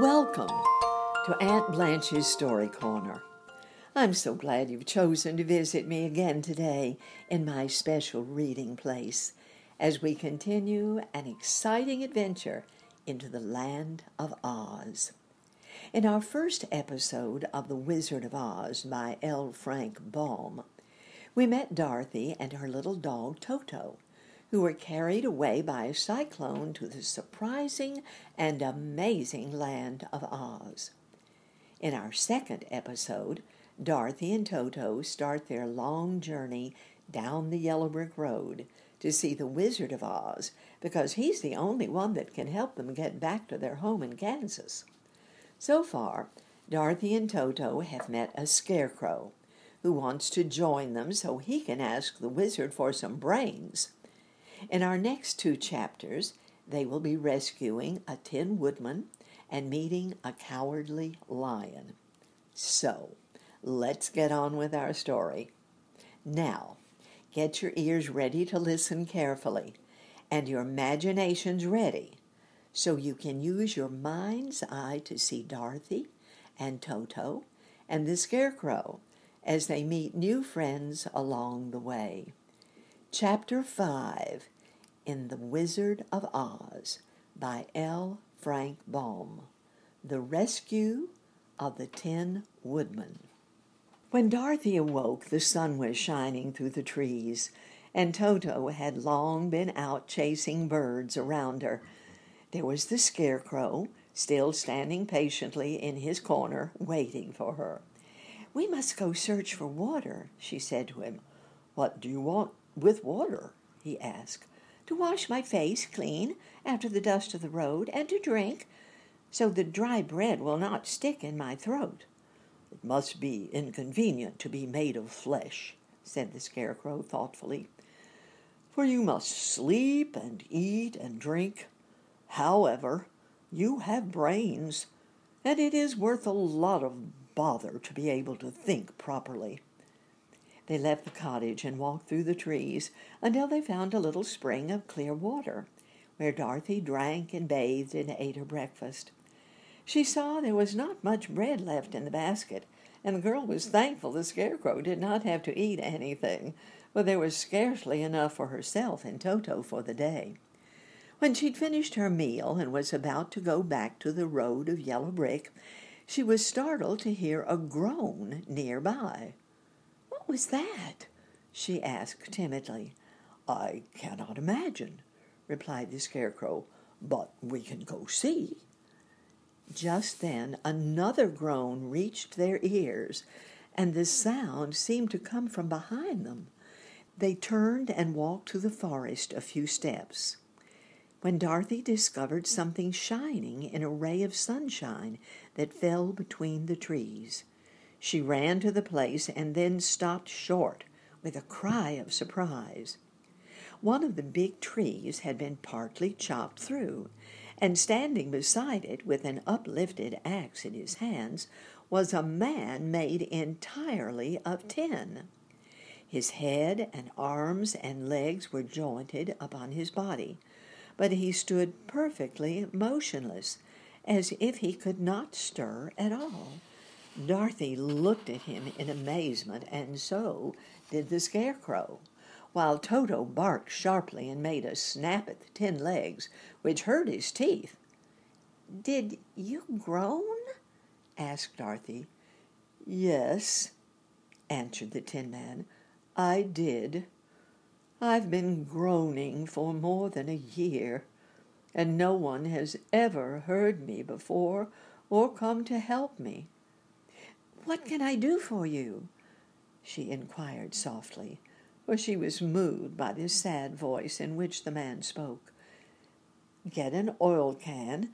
Welcome to Aunt Blanche's Story Corner. I'm so glad you've chosen to visit me again today in my special reading place as we continue an exciting adventure into the land of Oz. In our first episode of The Wizard of Oz by L. Frank Baum, we met Dorothy and her little dog Toto, who were carried away by a cyclone to the surprising and amazing land of Oz. In our second episode, Dorothy and Toto start their long journey down the yellow brick road to see the Wizard of Oz because he's the only one that can help them get back to their home in Kansas. So far, Dorothy and Toto have met a scarecrow who wants to join them so he can ask the wizard for some brains. In our next two chapters, they will be rescuing a tin woodman and meeting a cowardly lion. So, let's get on with our story. Now, get your ears ready to listen carefully and your imaginations ready so you can use your mind's eye to see Dorothy and Toto and the Scarecrow as they meet new friends along the way. Chapter 5 in The Wizard of Oz by L. Frank Baum The Rescue of the Tin Woodman. When Dorothy awoke, the sun was shining through the trees, and Toto had long been out chasing birds around her. There was the Scarecrow, still standing patiently in his corner, waiting for her. We must go search for water, she said to him. What do you want with water? he asked. To wash my face clean after the dust of the road, and to drink, so the dry bread will not stick in my throat. It must be inconvenient to be made of flesh, said the Scarecrow thoughtfully, for you must sleep and eat and drink. However, you have brains, and it is worth a lot of bother to be able to think properly. They left the cottage and walked through the trees until they found a little spring of clear water, where Dorothy drank and bathed and ate her breakfast. She saw there was not much bread left in the basket, and the girl was thankful the Scarecrow did not have to eat anything, for there was scarcely enough for herself and Toto for the day. When she'd finished her meal and was about to go back to the road of yellow brick, she was startled to hear a groan near by. Was that? she asked timidly. I cannot imagine, replied the Scarecrow, but we can go see. Just then another groan reached their ears, and the sound seemed to come from behind them. They turned and walked to the forest a few steps. When Dorothy discovered something shining in a ray of sunshine that fell between the trees. She ran to the place and then stopped short with a cry of surprise. One of the big trees had been partly chopped through, and standing beside it with an uplifted axe in his hands was a man made entirely of tin. His head and arms and legs were jointed upon his body, but he stood perfectly motionless, as if he could not stir at all. Dorothy looked at him in amazement, and so did the Scarecrow, while Toto barked sharply and made a snap at the tin legs, which hurt his teeth. Did you groan? asked Dorothy. Yes, answered the Tin Man. I did. I've been groaning for more than a year, and no one has ever heard me before or come to help me. What can I do for you? she inquired softly, for she was moved by the sad voice in which the man spoke. Get an oil can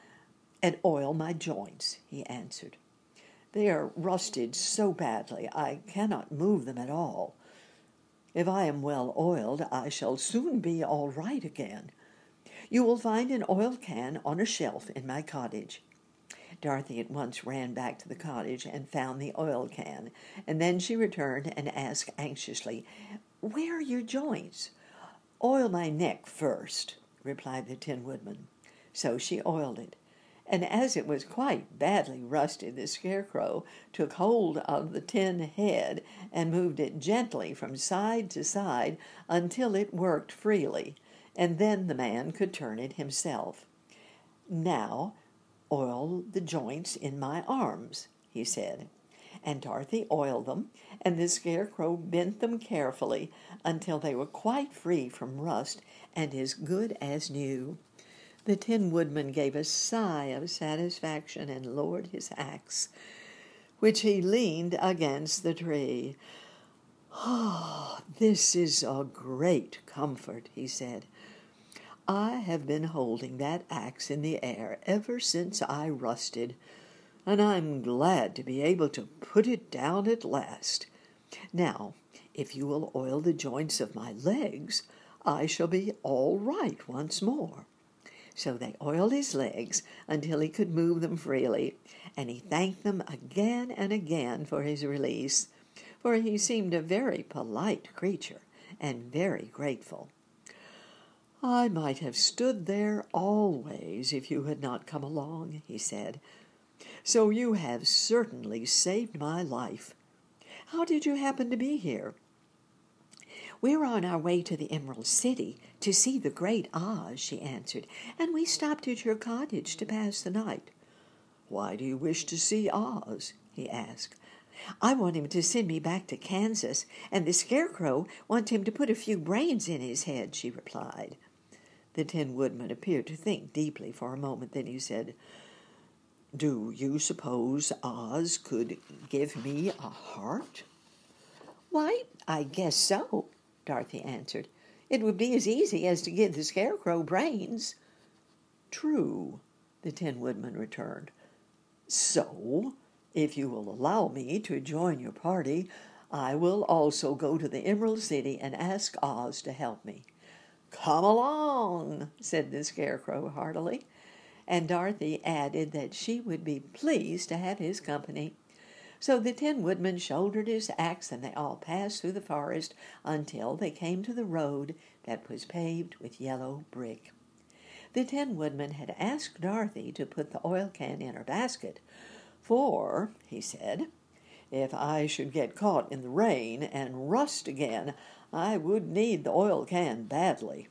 and oil my joints, he answered. They are rusted so badly I cannot move them at all. If I am well oiled, I shall soon be all right again. You will find an oil can on a shelf in my cottage. Dorothy at once ran back to the cottage and found the oil can, and then she returned and asked anxiously, Where are your joints? Oil my neck first, replied the Tin Woodman. So she oiled it, and as it was quite badly rusted, the scarecrow took hold of the tin head and moved it gently from side to side until it worked freely, and then the man could turn it himself. Now, oil the joints in my arms, he said. And Dorothy oiled them, and the scarecrow bent them carefully until they were quite free from rust and as good as new. The Tin Woodman gave a sigh of satisfaction and lowered his axe, which he leaned against the tree. Oh, this is a great comfort, he said. I have been holding that axe in the air ever since I rusted, and I'm glad to be able to put it down at last. Now, if you will oil the joints of my legs, I shall be all right once more. So they oiled his legs until he could move them freely, and he thanked them again and again for his release, for he seemed a very polite creature and very grateful. I might have stood there always if you had not come along, he said. So you have certainly saved my life. How did you happen to be here? We're on our way to the Emerald City to see the great Oz, she answered, and we stopped at your cottage to pass the night. Why do you wish to see Oz? he asked. I want him to send me back to Kansas, and the Scarecrow wants him to put a few brains in his head, she replied. The Tin Woodman appeared to think deeply for a moment. Then he said, Do you suppose Oz could give me a heart? Why, I guess so, Dorothy answered. It would be as easy as to give the Scarecrow brains. True, the Tin Woodman returned. So, if you will allow me to join your party, I will also go to the Emerald City and ask Oz to help me. Come along, said the Scarecrow heartily, and Dorothy added that she would be pleased to have his company. So the Tin Woodman shouldered his axe, and they all passed through the forest until they came to the road that was paved with yellow brick. The Tin Woodman had asked Dorothy to put the oil can in her basket, for, he said, if I should get caught in the rain and rust again, I would need the oil can badly.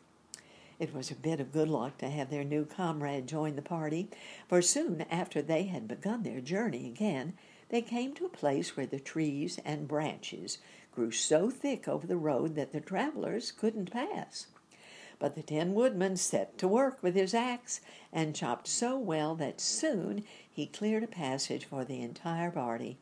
It was a bit of good luck to have their new comrade join the party, for soon after they had begun their journey again, they came to a place where the trees and branches grew so thick over the road that the travelers couldn't pass. But the Tin Woodman set to work with his axe and chopped so well that soon he cleared a passage for the entire party.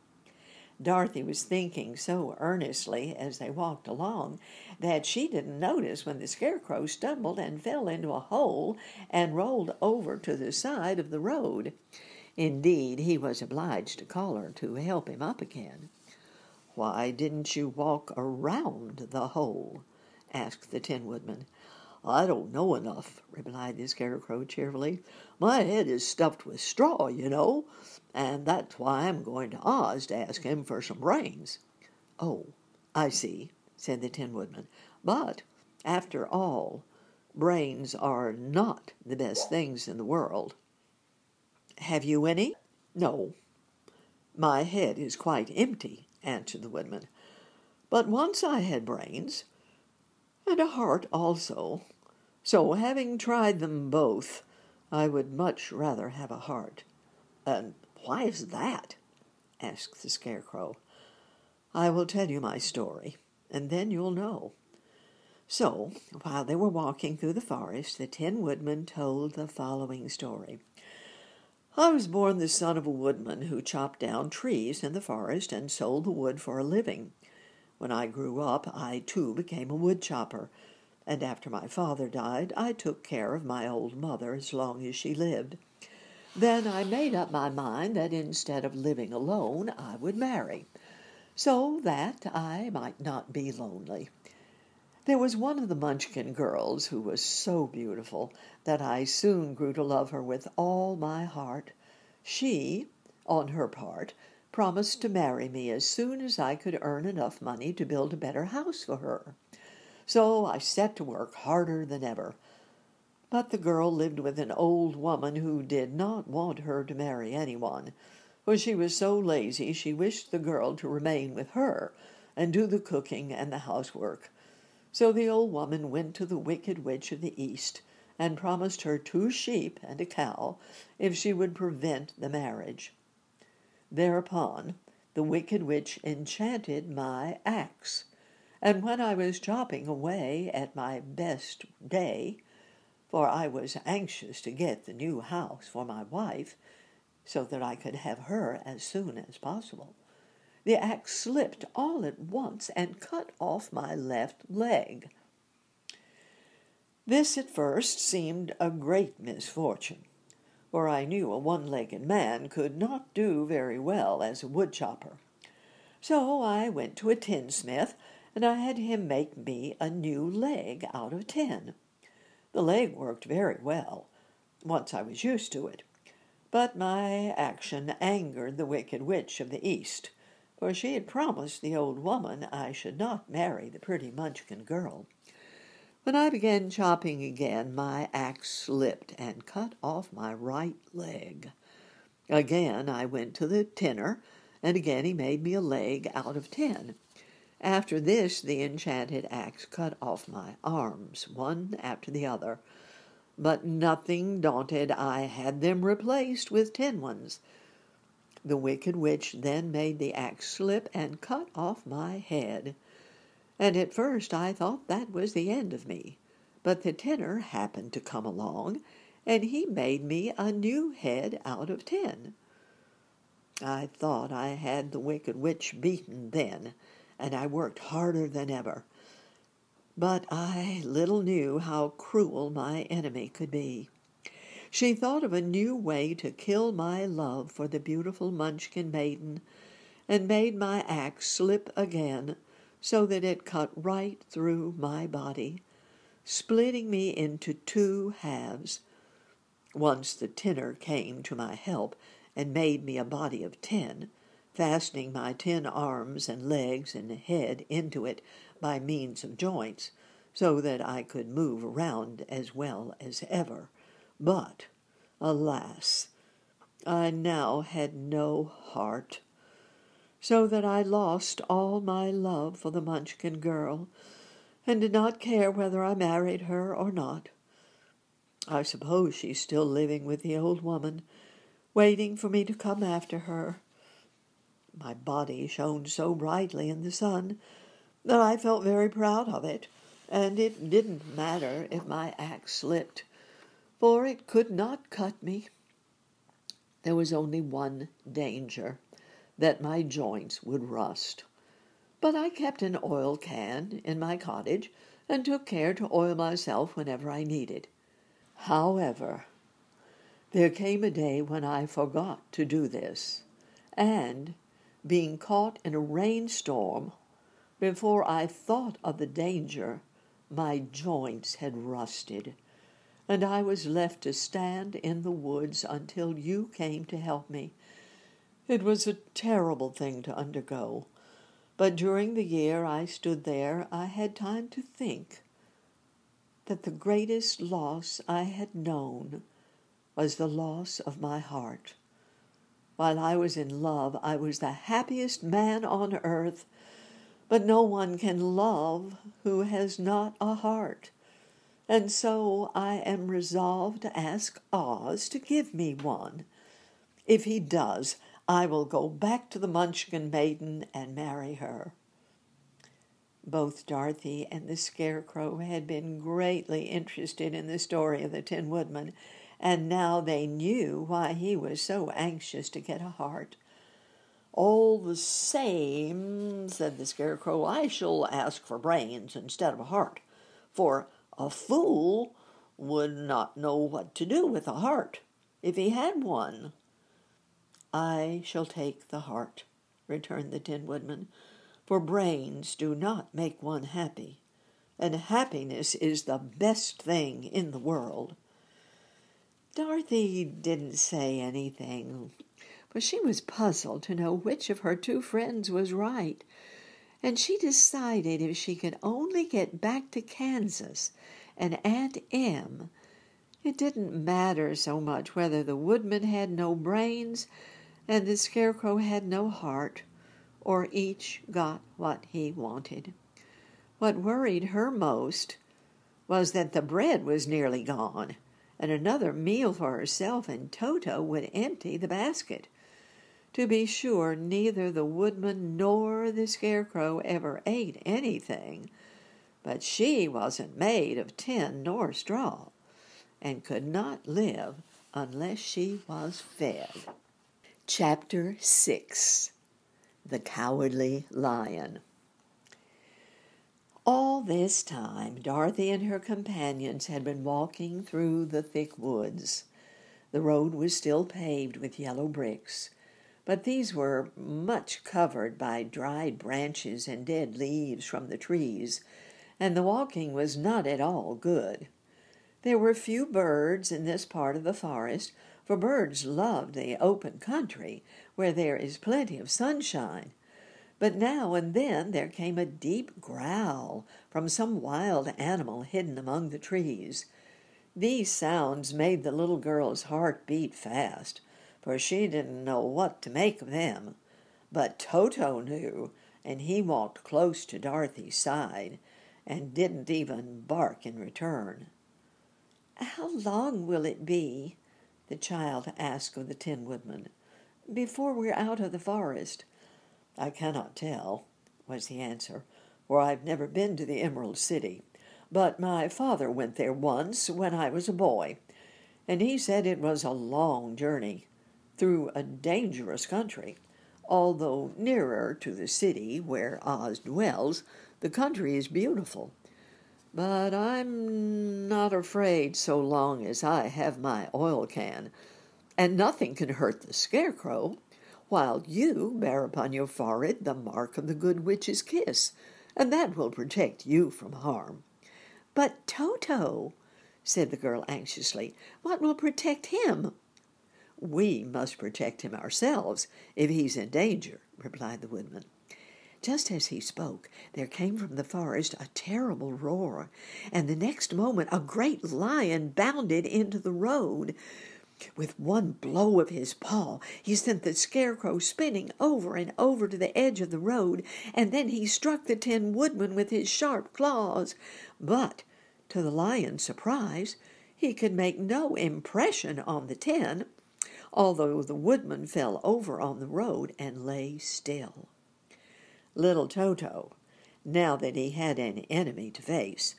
Dorothy was thinking so earnestly as they walked along that she didn't notice when the Scarecrow stumbled and fell into a hole and rolled over to the side of the road. Indeed, he was obliged to call her to help him up again. Why didn't you walk around the hole? asked the Tin Woodman. I don't know enough, replied the Scarecrow cheerfully. My head is stuffed with straw, you know, and that's why I'm going to Oz to ask him for some brains. Oh, I see, said the Tin Woodman. But, after all, brains are not the best things in the world. Have you any? No. My head is quite empty, answered the woodman. But once I had brains, and a heart also. So, having tried them both, I would much rather have a heart. And why is that? asked the Scarecrow. I will tell you my story, and then you'll know. So, while they were walking through the forest, the Tin Woodman told the following story. I was born the son of a woodman who chopped down trees in the forest and sold the wood for a living. When I grew up, I too became a wood chopper, and after my father died, I took care of my old mother as long as she lived. Then I made up my mind that instead of living alone, I would marry, so that I might not be lonely. There was one of the Munchkin girls who was so beautiful that I soon grew to love her with all my heart. She, on her part, promised to marry me as soon as I could earn enough money to build a better house for her. So I set to work harder than ever. But the girl lived with an old woman who did not want her to marry anyone, for she was so lazy she wished the girl to remain with her and do the cooking and the housework. So the old woman went to the Wicked Witch of the East and promised her two sheep and a cow if she would prevent the marriage. Thereupon the Wicked Witch enchanted my axe, and when I was chopping away at my best day, for I was anxious to get the new house for my wife, so that I could have her as soon as possible. The axe slipped all at once and cut off my left leg. This at first seemed a great misfortune, for I knew a one legged man could not do very well as a woodchopper. So I went to a tinsmith and I had him make me a new leg out of tin. The leg worked very well, once I was used to it, but my action angered the wicked witch of the East, for she had promised the old woman I should not marry the pretty Munchkin girl. When I began chopping again, my axe slipped and cut off my right leg. Again I went to the tinner, and again he made me a leg out of tin. After this, the enchanted axe cut off my arms, one after the other. But nothing daunted, I had them replaced with tin ones. The wicked witch then made the axe slip and cut off my head. And at first I thought that was the end of me. But the tinner happened to come along, and he made me a new head out of tin. I thought I had the wicked witch beaten then and I worked harder than ever. But I little knew how cruel my enemy could be. She thought of a new way to kill my love for the beautiful Munchkin maiden, and made my axe slip again so that it cut right through my body, splitting me into two halves. Once the tinner came to my help and made me a body of tin, fastening my tin arms and legs and head into it by means of joints, so that I could move around as well as ever. But, alas, I now had no heart, so that I lost all my love for the Munchkin girl, and did not care whether I married her or not. I suppose she's still living with the old woman, waiting for me to come after her. My body shone so brightly in the sun that I felt very proud of it, and it didn't matter if my axe slipped, for it could not cut me. There was only one danger that my joints would rust. But I kept an oil can in my cottage and took care to oil myself whenever I needed. However, there came a day when I forgot to do this, and being caught in a rainstorm, before I thought of the danger, my joints had rusted, and I was left to stand in the woods until you came to help me. It was a terrible thing to undergo, but during the year I stood there, I had time to think that the greatest loss I had known was the loss of my heart. While I was in love, I was the happiest man on earth. But no one can love who has not a heart. And so I am resolved to ask Oz to give me one. If he does, I will go back to the Munchkin maiden and marry her. Both Dorothy and the Scarecrow had been greatly interested in the story of the Tin Woodman and now they knew why he was so anxious to get a heart. All the same, said the Scarecrow, I shall ask for brains instead of a heart, for a fool would not know what to do with a heart if he had one. I shall take the heart, returned the Tin Woodman, for brains do not make one happy, and happiness is the best thing in the world. Dorothy didn't say anything, but she was puzzled to know which of her two friends was right, and she decided if she could only get back to Kansas and Aunt Em, It didn't matter so much whether the woodman had no brains and the scarecrow had no heart, or each got what he wanted. What worried her most was that the bread was nearly gone, and another meal for herself and Toto would empty the basket. To be sure, neither the woodman nor the scarecrow ever ate anything, but she wasn't made of tin nor straw, and could not live unless she was fed. Chapter 6 The Cowardly Lion All this time, Dorothy and her companions had been walking through the thick woods. The road was still paved with yellow bricks but these were much covered by dried branches and dead leaves from the trees, and the walking was not at all good. There were few birds in this part of the forest, for birds love the open country where there is plenty of sunshine. But now and then there came a deep growl from some wild animal hidden among the trees. These sounds made the little girl's heart beat fast for she didn't know what to make of them. But Toto knew, and he walked close to Dorothy's side and didn't even bark in return. How long will it be, the child asked of the Tin Woodman, before we're out of the forest? I cannot tell, was the answer, for I've never been to the Emerald City. But my father went there once when I was a boy, and he said it was a long journey through a dangerous country. Although nearer to the city where Oz dwells, the country is beautiful. But I'm not afraid so long as I have my oil can, and nothing can hurt the scarecrow, while you bear upon your forehead the mark of the good witch's kiss, and that will protect you from harm. But Toto, said the girl anxiously, what will protect him? We must protect him ourselves if he's in danger, replied the woodman. Just as he spoke, there came from the forest a terrible roar, and the next moment a great lion bounded into the road. With one blow of his paw, he sent the scarecrow spinning over and over to the edge of the road, and then he struck the Tin Woodman with his sharp claws. But, to the lion's surprise, he could make no impression on the tin although the woodman fell over on the road and lay still. Little Toto, now that he had an enemy to face,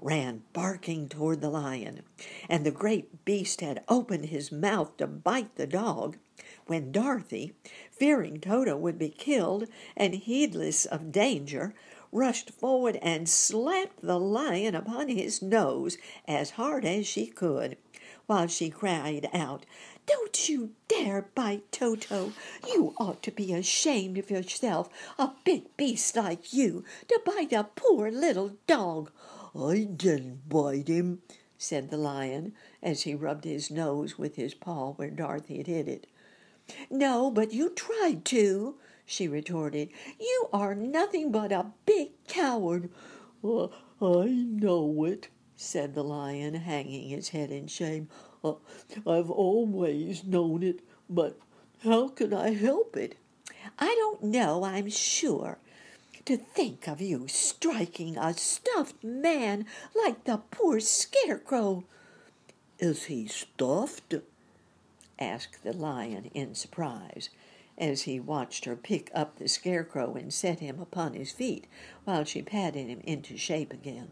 ran barking toward the lion, and the great beast had opened his mouth to bite the dog when Dorothy, fearing Toto would be killed and heedless of danger, rushed forward and slapped the lion upon his nose as hard as she could, while she cried out, don't you dare bite Toto. You ought to be ashamed of yourself, a big beast like you, to bite a poor little dog. I didn't bite him, said the lion, as he rubbed his nose with his paw where Dorothy had hit it. No, but you tried to, she retorted. You are nothing but a big coward. Uh, I know it, said the lion, hanging his head in shame. Uh, I've always known it, but how can I help it? I don't know, I'm sure. To think of you striking a stuffed man like the poor scarecrow. Is he stuffed? asked the lion in surprise, as he watched her pick up the scarecrow and set him upon his feet while she patted him into shape again.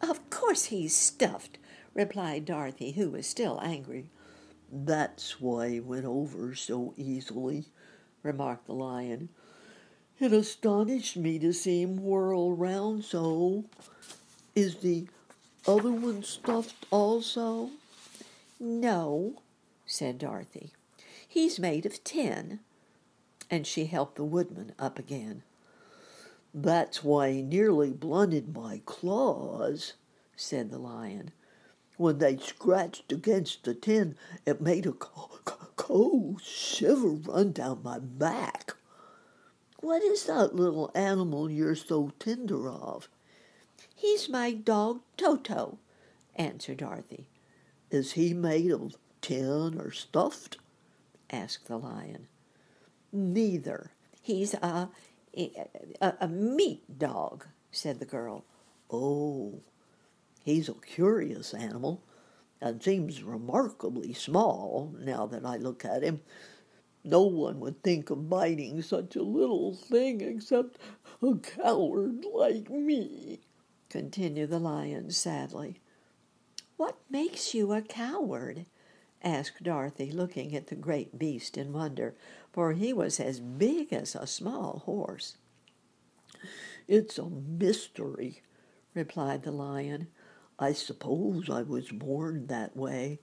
Of course he's stuffed, replied Dorothy, who was still angry. That's why he went over so easily, remarked the lion. It astonished me to see him whirl round so. Is the other one stuffed also? No, said Dorothy. He's made of tin. And she helped the woodman up again. That's why he nearly blunted my claws, said the lion. When they scratched against the tin, it made a cold shiver run down my back. What is that little animal you're so tender of? He's my dog Toto, answered Dorothy. Is he made of tin or stuffed? asked the lion. Neither. He's a, a, a meat dog, said the girl. Oh, he's a curious animal and seems remarkably small now that I look at him. No one would think of biting such a little thing except a coward like me, continued the lion sadly. What makes you a coward? asked Dorothy, looking at the great beast in wonder, for he was as big as a small horse. It's a mystery, replied the lion. I suppose I was born that way.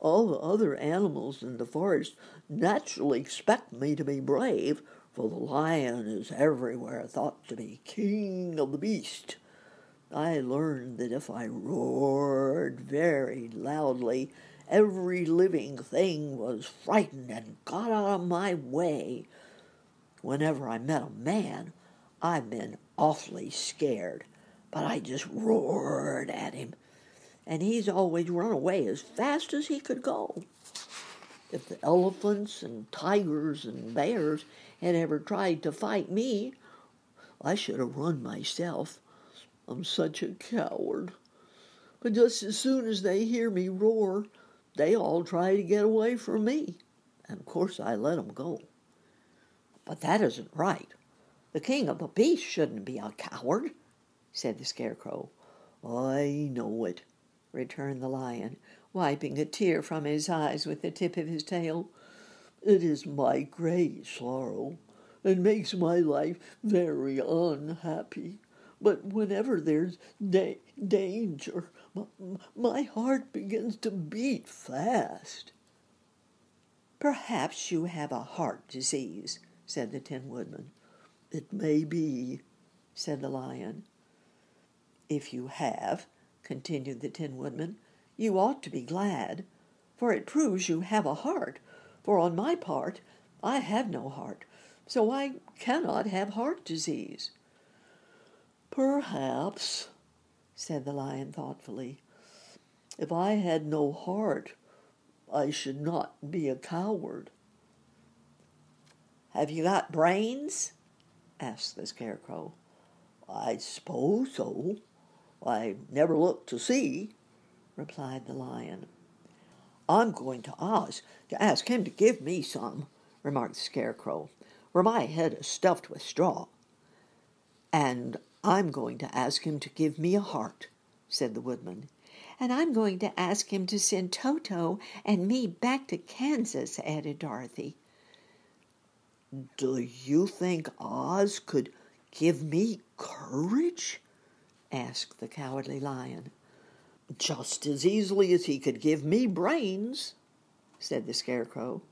All the other animals in the forest naturally expect me to be brave, for the lion is everywhere thought to be king of the beast. I learned that if I roared very loudly, every living thing was frightened and got out of my way. Whenever I met a man, I've been awfully scared, but I just roared at him and he's always run away as fast as he could go. If the elephants and tigers and bears had ever tried to fight me, I should have run myself. I'm such a coward. But just as soon as they hear me roar, they all try to get away from me. And of course, I let 'em go. But that isn't right. The king of the beasts shouldn't be a coward, said the scarecrow. I know it, returned the lion, wiping a tear from his eyes with the tip of his tail. It is my great sorrow. It makes my life very unhappy. But whenever there's da- danger, my heart begins to beat fast. Perhaps you have a heart disease, said the Tin Woodman. It may be, said the lion. If you have, continued the Tin Woodman, you ought to be glad, for it proves you have a heart, for on my part I have no heart, so I cannot have heart disease. Perhaps, said the lion thoughtfully, if I had no heart, I should not be a coward. Have you got brains? asked the scarecrow. I suppose so, I never looked to see, replied the lion. I'm going to Oz to ask him to give me some, remarked the Scarecrow, for my head is stuffed with straw. And I'm going to ask him to give me a heart, said the Woodman. And I'm going to ask him to send Toto and me back to Kansas, added Dorothy. Do you think Oz could give me courage? Asked the Cowardly Lion. Just as easily as he could give me brains, said the Scarecrow.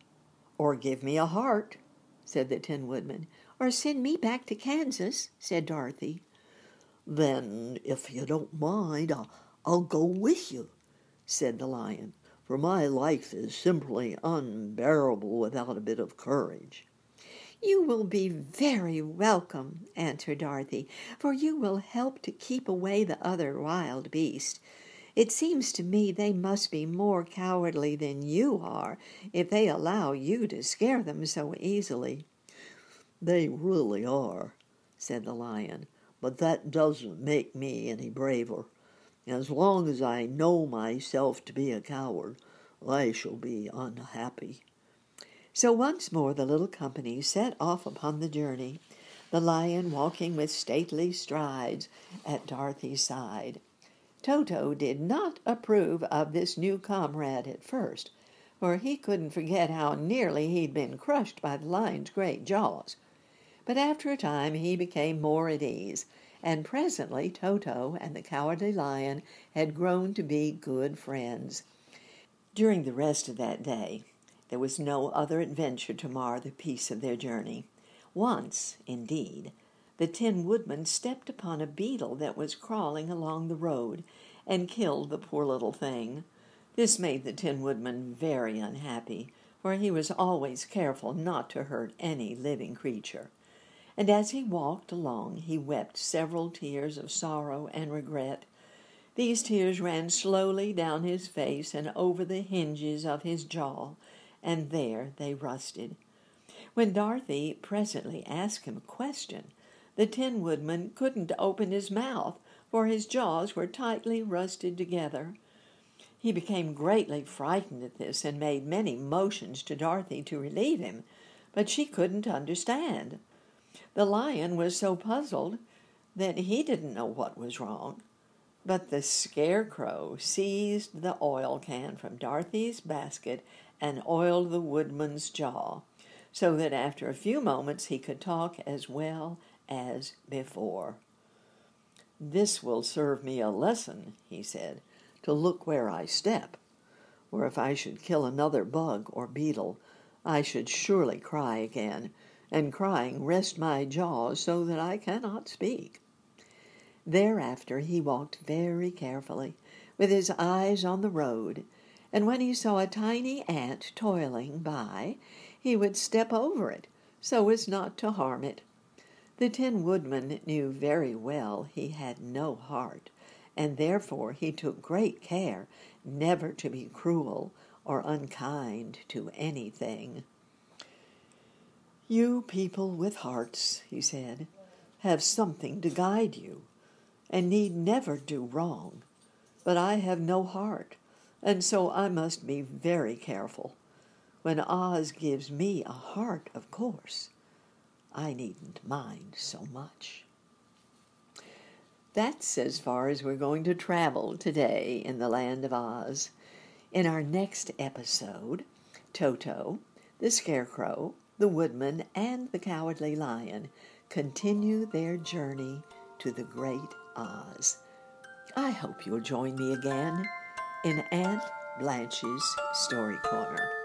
Or give me a heart, said the Tin Woodman. Or send me back to Kansas, said Dorothy. Then, if you don't mind, I'll, I'll go with you, said the Lion, for my life is simply unbearable without a bit of courage. You will be very welcome, answered Dorothy, for you will help to keep away the other wild beasts. It seems to me they must be more cowardly than you are if they allow you to scare them so easily. They really are, said the lion, but that doesn't make me any braver. As long as I know myself to be a coward, I shall be unhappy. So once more the little company set off upon the journey, the lion walking with stately strides at Dorothy's side. Toto did not approve of this new comrade at first, for he couldn't forget how nearly he'd been crushed by the lion's great jaws. But after a time he became more at ease, and presently Toto and the cowardly lion had grown to be good friends. During the rest of that day, there was no other adventure to mar the peace of their journey. Once, indeed, the Tin Woodman stepped upon a beetle that was crawling along the road and killed the poor little thing. This made the Tin Woodman very unhappy, for he was always careful not to hurt any living creature. And as he walked along, he wept several tears of sorrow and regret. These tears ran slowly down his face and over the hinges of his jaw, and there they rusted. When Dorothy presently asked him a question, the Tin Woodman couldn't open his mouth, for his jaws were tightly rusted together. He became greatly frightened at this and made many motions to Dorothy to relieve him, but she couldn't understand. The lion was so puzzled that he didn't know what was wrong. But the scarecrow seized the oil can from Dorothy's basket and oiled the woodman's jaw, so that after a few moments he could talk as well as before. This will serve me a lesson, he said, to look where I step, or if I should kill another bug or beetle, I should surely cry again, and crying rest my jaws so that I cannot speak. Thereafter he walked very carefully, with his eyes on the road, and when he saw a tiny ant toiling by, he would step over it so as not to harm it. The Tin Woodman knew very well he had no heart, and therefore he took great care never to be cruel or unkind to anything. You people with hearts, he said, have something to guide you and need never do wrong. But I have no heart, and so I must be very careful. When Oz gives me a heart, of course, I needn't mind so much. That's as far as we're going to travel today in the land of Oz. In our next episode, Toto, the Scarecrow, the Woodman, and the Cowardly Lion continue their journey to the Great Oz. I hope you'll join me again in Aunt Blanche's Story Corner.